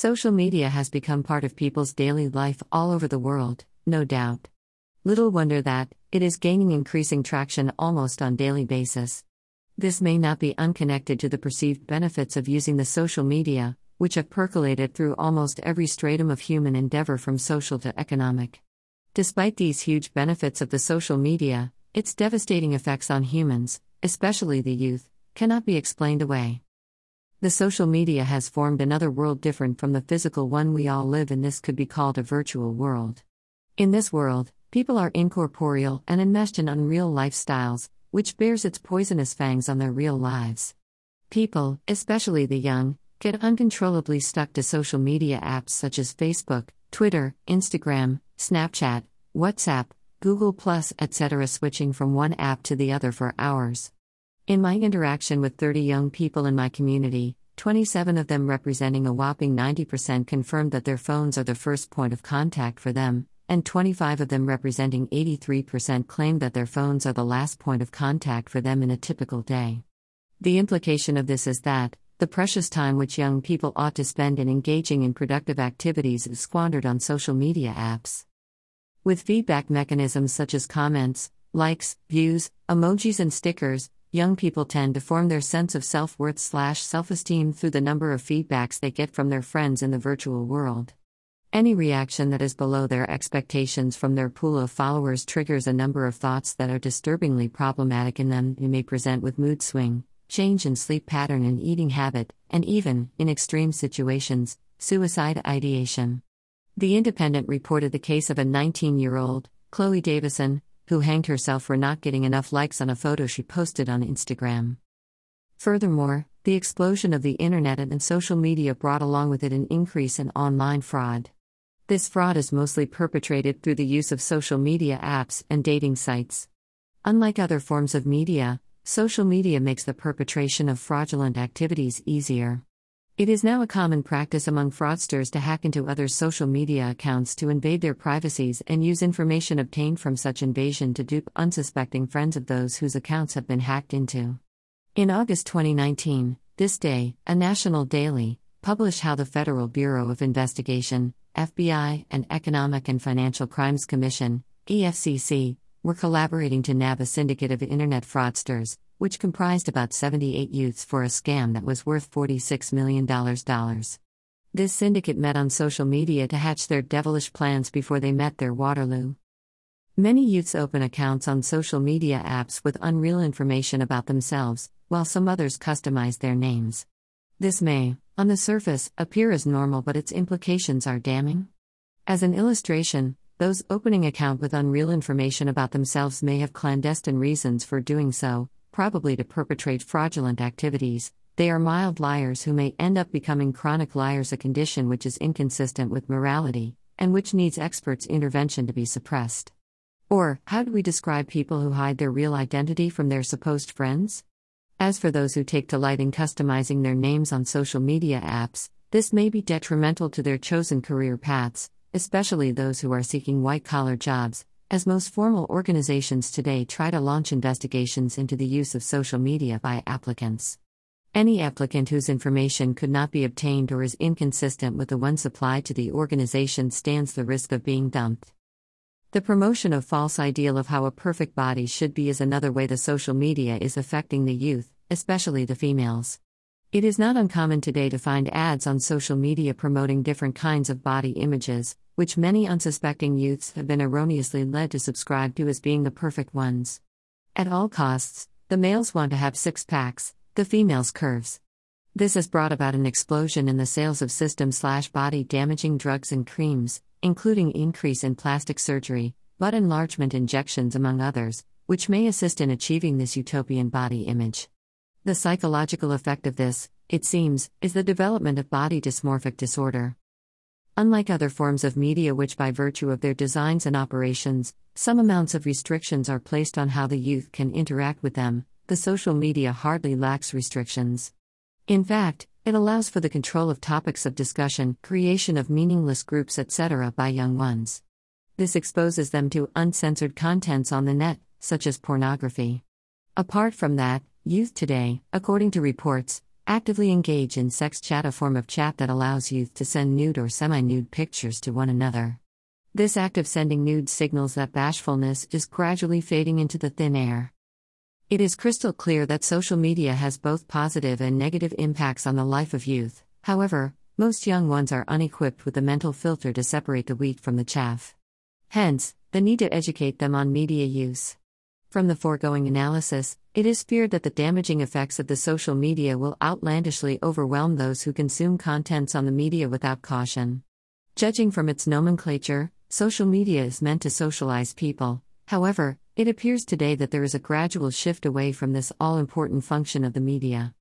Social media has become part of people's daily life all over the world, no doubt. Little wonder that it is gaining increasing traction almost on daily basis. This may not be unconnected to the perceived benefits of using the social media, which have percolated through almost every stratum of human endeavor from social to economic. Despite these huge benefits of the social media, its devastating effects on humans, especially the youth, cannot be explained away. The social media has formed another world different from the physical one we all live in. This could be called a virtual world. In this world, people are incorporeal and enmeshed in unreal lifestyles, which bears its poisonous fangs on their real lives. People, especially the young, get uncontrollably stuck to social media apps such as Facebook, Twitter, Instagram, Snapchat, WhatsApp, Google, etc., switching from one app to the other for hours. In my interaction with 30 young people in my community, 27 of them representing a whopping 90% confirmed that their phones are the first point of contact for them, and 25 of them representing 83% claimed that their phones are the last point of contact for them in a typical day. The implication of this is that, the precious time which young people ought to spend in engaging in productive activities is squandered on social media apps. With feedback mechanisms such as comments, likes, views, emojis, and stickers, young people tend to form their sense of self worth slash self esteem through the number of feedbacks they get from their friends in the virtual world. Any reaction that is below their expectations from their pool of followers triggers a number of thoughts that are disturbingly problematic in them who may present with mood swing, change in sleep pattern and eating habit, and even, in extreme situations, suicide ideation. The Independent reported the case of a 19 year old, Chloe Davison, who hanged herself for not getting enough likes on a photo she posted on Instagram. Furthermore, the explosion of the internet and social media brought along with it an increase in online fraud. This fraud is mostly perpetrated through the use of social media apps and dating sites. Unlike other forms of media, social media makes the perpetration of fraudulent activities easier. It is now a common practice among fraudsters to hack into others' social media accounts to invade their privacies and use information obtained from such invasion to dupe unsuspecting friends of those whose accounts have been hacked into. In August 2019, This Day, a national daily, published how the Federal Bureau of Investigation, FBI, and Economic and Financial Crimes Commission, EFCC, were collaborating to nab a syndicate of internet fraudsters, which comprised about 78 youths for a scam that was worth $46 million. This syndicate met on social media to hatch their devilish plans before they met their Waterloo. Many youths open accounts on social media apps with unreal information about themselves, while some others customize their names. This may, on the surface, appear as normal, but its implications are damning. As an illustration, those opening account with unreal information about themselves may have clandestine reasons for doing so, probably to perpetrate fraudulent activities, they are mild liars who may end up becoming chronic liars, a condition which is inconsistent with morality, and which needs experts' intervention to be suppressed. Or, how do we describe people who hide their real identity from their supposed friends? As for those who take delight in customizing their names on social media apps, this may be detrimental to their chosen career paths, especially those who are seeking white collar jobs, as most formal organizations today try to launch investigations into the use of social media by applicants. Any applicant whose information could not be obtained or is inconsistent with the one supplied to the organization stands the risk of being dumped. The promotion of false ideal of how a perfect body should be is another way the social media is affecting the youth, especially the females. It is not uncommon today to find ads on social media promoting different kinds of body images, which many unsuspecting youths have been erroneously led to subscribe to as being the perfect ones. At all costs, the males want to have six packs, the females curves. This has brought about an explosion in the sales of system slash body damaging drugs and creams, including increase in plastic surgery, butt enlargement injections among others, which may assist in achieving this utopian body image. The psychological effect of this, it seems, is the development of body dysmorphic disorder. Unlike other forms of media, which by virtue of their designs and operations, some amounts of restrictions are placed on how the youth can interact with them, the social media hardly lacks restrictions. In fact, it allows for the control of topics of discussion, creation of meaningless groups, etc., by young ones. This exposes them to uncensored contents on the net, such as pornography. Apart from that, youth today, according to reports, actively engage in sex chat, a form of chat that allows youth to send nude or semi nude pictures to one another. This act of sending nudes signals that bashfulness is gradually fading into the thin air. It is crystal clear that social media has both positive and negative impacts on the life of youth, however, most young ones are unequipped with the mental filter to separate the wheat from the chaff. Hence, the need to educate them on media use. From the foregoing analysis, it is feared that the damaging effects of the social media will outlandishly overwhelm those who consume contents on the media without caution. Judging from its nomenclature, social media is meant to socialize people, however, it appears today that there is a gradual shift away from this all important function of the media.